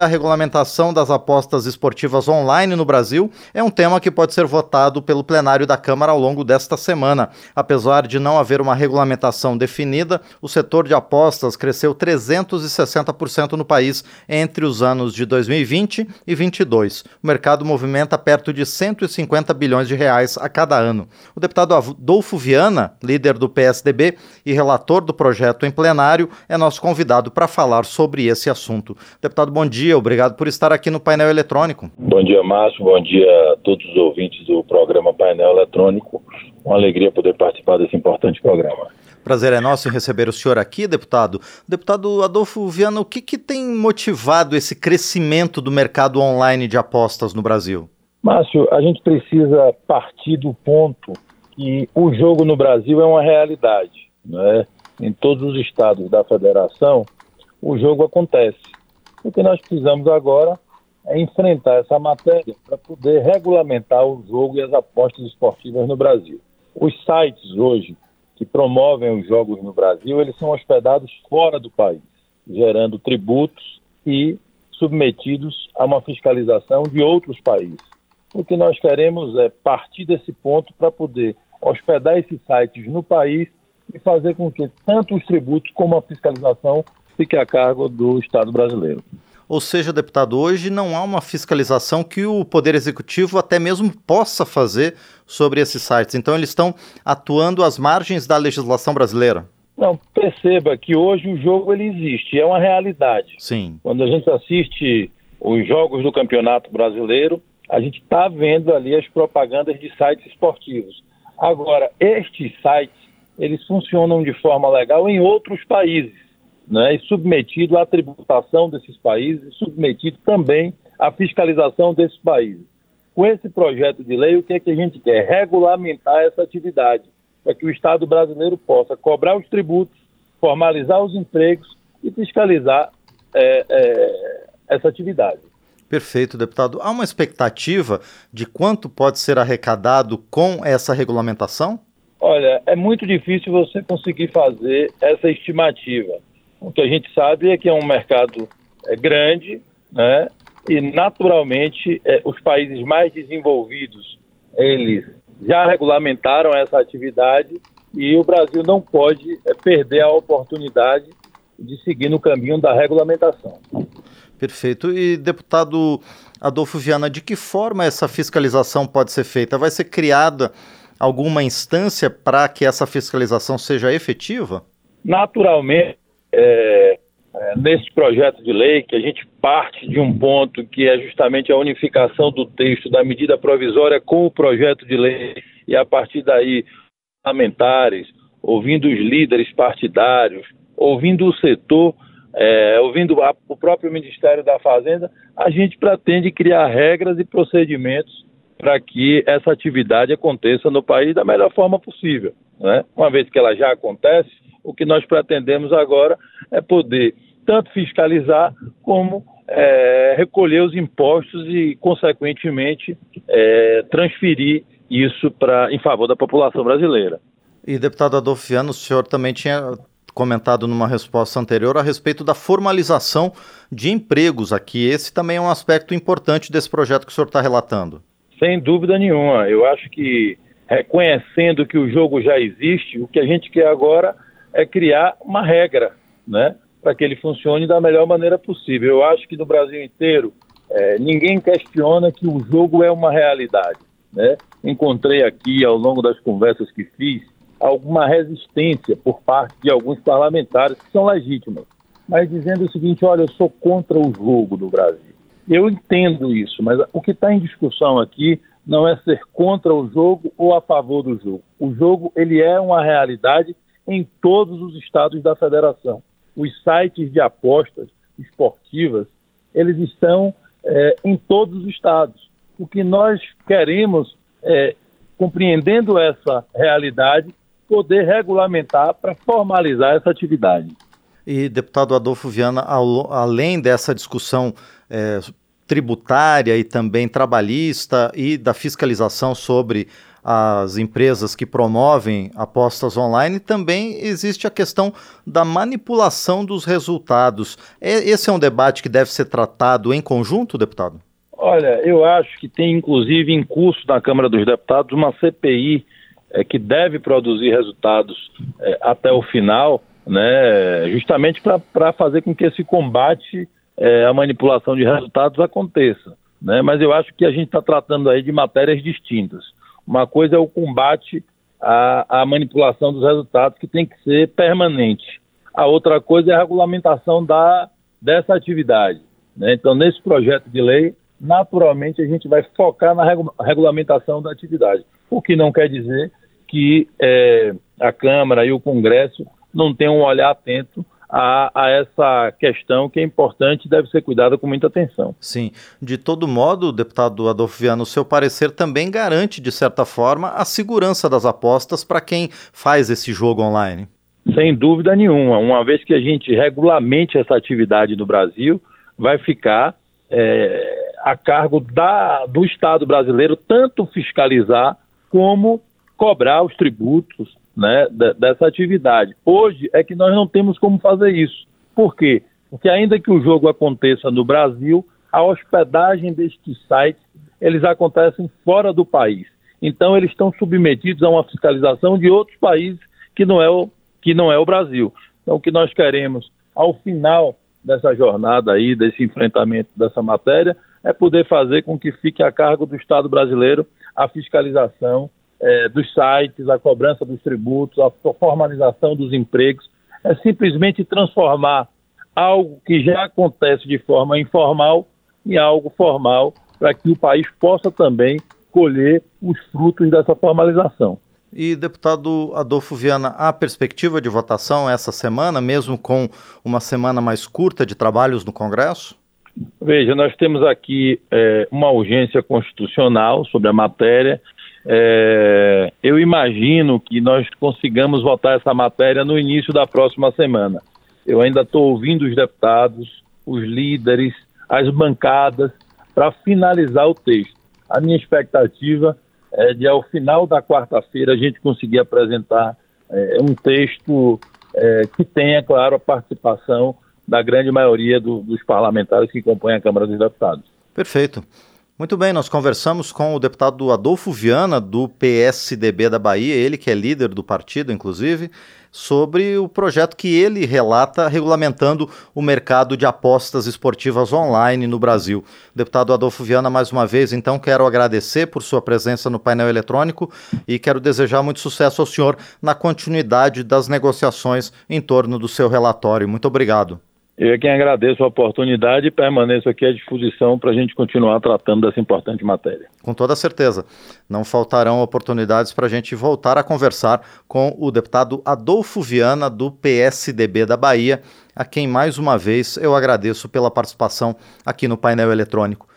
A regulamentação das apostas esportivas online no Brasil é um tema que pode ser votado pelo plenário da Câmara ao longo desta semana. Apesar de não haver uma regulamentação definida, o setor de apostas cresceu 360% no país entre os anos de 2020 e 2022. O mercado movimenta perto de 150 bilhões de reais a cada ano. O deputado Adolfo Viana, líder do PSDB e relator do projeto em plenário, é nosso convidado para falar sobre esse assunto. Deputado, bom dia dia, obrigado por estar aqui no painel eletrônico. Bom dia, Márcio, bom dia a todos os ouvintes do programa Painel Eletrônico. Uma alegria poder participar desse importante programa. Prazer é nosso em receber o senhor aqui, deputado. Deputado Adolfo Viana, o que, que tem motivado esse crescimento do mercado online de apostas no Brasil? Márcio, a gente precisa partir do ponto que o jogo no Brasil é uma realidade. Né? Em todos os estados da federação, o jogo acontece. O que nós precisamos agora é enfrentar essa matéria para poder regulamentar o jogo e as apostas esportivas no Brasil. Os sites hoje que promovem os jogos no Brasil, eles são hospedados fora do país, gerando tributos e submetidos a uma fiscalização de outros países. O que nós queremos é partir desse ponto para poder hospedar esses sites no país e fazer com que tanto os tributos como a fiscalização fique a cargo do Estado brasileiro. Ou seja, deputado, hoje não há uma fiscalização que o Poder Executivo até mesmo possa fazer sobre esses sites. Então, eles estão atuando às margens da legislação brasileira. Não, perceba que hoje o jogo ele existe, é uma realidade. Sim. Quando a gente assiste os jogos do Campeonato Brasileiro, a gente está vendo ali as propagandas de sites esportivos. Agora, estes sites, eles funcionam de forma legal em outros países né, e submetido à tributação desses países, submetido também à fiscalização desses países. Com esse projeto de lei, o que é que a gente quer? Regulamentar essa atividade, para que o Estado brasileiro possa cobrar os tributos, formalizar os empregos e fiscalizar é, é, essa atividade. Perfeito, deputado. Há uma expectativa de quanto pode ser arrecadado com essa regulamentação? Olha, é muito difícil você conseguir fazer essa estimativa. O que a gente sabe é que é um mercado é, grande, né? E naturalmente é, os países mais desenvolvidos eles já regulamentaram essa atividade e o Brasil não pode é, perder a oportunidade de seguir no caminho da regulamentação. Perfeito. E deputado Adolfo Viana, de que forma essa fiscalização pode ser feita? Vai ser criada alguma instância para que essa fiscalização seja efetiva? Naturalmente, é, é, nesse projeto de lei, que a gente parte de um ponto que é justamente a unificação do texto da medida provisória com o projeto de lei, e a partir daí, parlamentares, ouvindo os líderes partidários, ouvindo o setor, é, ouvindo a, o próprio Ministério da Fazenda, a gente pretende criar regras e procedimentos para que essa atividade aconteça no país da melhor forma possível. Né? Uma vez que ela já acontece, o que nós pretendemos agora é poder tanto fiscalizar como é, recolher os impostos e, consequentemente, é, transferir isso pra, em favor da população brasileira. E, deputado Adolfiano, o senhor também tinha comentado numa resposta anterior a respeito da formalização de empregos aqui. Esse também é um aspecto importante desse projeto que o senhor está relatando. Sem dúvida nenhuma. Eu acho que, reconhecendo que o jogo já existe, o que a gente quer agora é criar uma regra, né, para que ele funcione da melhor maneira possível. Eu acho que no Brasil inteiro é, ninguém questiona que o jogo é uma realidade, né? Encontrei aqui ao longo das conversas que fiz alguma resistência por parte de alguns parlamentares que são legítimas, mas dizendo o seguinte: olha, eu sou contra o jogo no Brasil. Eu entendo isso, mas o que está em discussão aqui não é ser contra o jogo ou a favor do jogo. O jogo ele é uma realidade em todos os estados da federação. Os sites de apostas esportivas, eles estão é, em todos os estados. O que nós queremos é, compreendendo essa realidade, poder regulamentar para formalizar essa atividade. E, deputado Adolfo Viana, ao, além dessa discussão é, tributária e também trabalhista e da fiscalização sobre as empresas que promovem apostas online, também existe a questão da manipulação dos resultados. Esse é um debate que deve ser tratado em conjunto, deputado? Olha, eu acho que tem inclusive em curso na Câmara dos Deputados uma CPI é, que deve produzir resultados é, até o final, né, justamente para fazer com que esse combate é, à manipulação de resultados aconteça. Né? Mas eu acho que a gente está tratando aí de matérias distintas. Uma coisa é o combate à, à manipulação dos resultados, que tem que ser permanente. A outra coisa é a regulamentação da, dessa atividade. Né? Então, nesse projeto de lei, naturalmente a gente vai focar na regu regulamentação da atividade. O que não quer dizer que é, a Câmara e o Congresso não tenham um olhar atento a, a, essa questão que é importante e deve ser cuidada com muita atenção. Sim. De todo modo, deputado Adolfo Viana, o seu parecer também garante, de certa forma, a segurança das apostas para quem faz esse jogo online. Sem dúvida nenhuma. Uma vez que a gente regulamente essa atividade no Brasil, vai ficar é, a cargo da, do Estado brasileiro tanto fiscalizar como cobrar os tributos né, dessa atividade. Hoje é que nós não temos como fazer isso. Por quê? Porque ainda que o jogo aconteça no Brasil, a hospedagem destes sites, eles acontecem fora do país. Então eles estão submetidos a uma fiscalização de outros países que não é o, que não é o Brasil. Então o que nós queremos ao final dessa jornada aí, desse enfrentamento dessa matéria, é poder fazer com que fique a cargo do Estado brasileiro a fiscalização é, dos sites, a cobrança dos tributos, a formalização dos empregos, é simplesmente transformar algo que já acontece de forma informal em algo formal, para que o país possa também colher os frutos dessa formalização. E, deputado Adolfo Viana, há perspectiva de votação essa semana, mesmo com uma semana mais curta de trabalhos no Congresso? Veja, nós temos aqui é, uma urgência constitucional sobre a matéria. É, eu imagino que nós consigamos votar essa matéria no início da próxima semana. Eu ainda estou ouvindo os deputados, os líderes, as bancadas, para finalizar o texto. A minha expectativa é de, ao final da quarta-feira, a gente conseguir apresentar é, um texto é, que tenha, claro, a participação da grande maioria do, dos parlamentares que compõem a Câmara dos Deputados. Perfeito. Muito bem, nós conversamos com o deputado Adolfo Viana, do PSDB da Bahia, ele que é líder do partido, inclusive, sobre o projeto que ele relata regulamentando o mercado de apostas esportivas online no Brasil. Deputado Adolfo Viana, mais uma vez, então, quero agradecer por sua presença no painel eletrônico e quero desejar muito sucesso ao senhor na continuidade das negociações em torno do seu relatório. Muito obrigado. Eu é quem agradeço a oportunidade e permaneço aqui à disposição para a gente continuar tratando dessa importante matéria. Com toda certeza. Não faltarão oportunidades para a gente voltar a conversar com o deputado Adolfo Viana, do PSDB da Bahia, a quem mais uma vez eu agradeço pela participação aqui no painel eletrônico.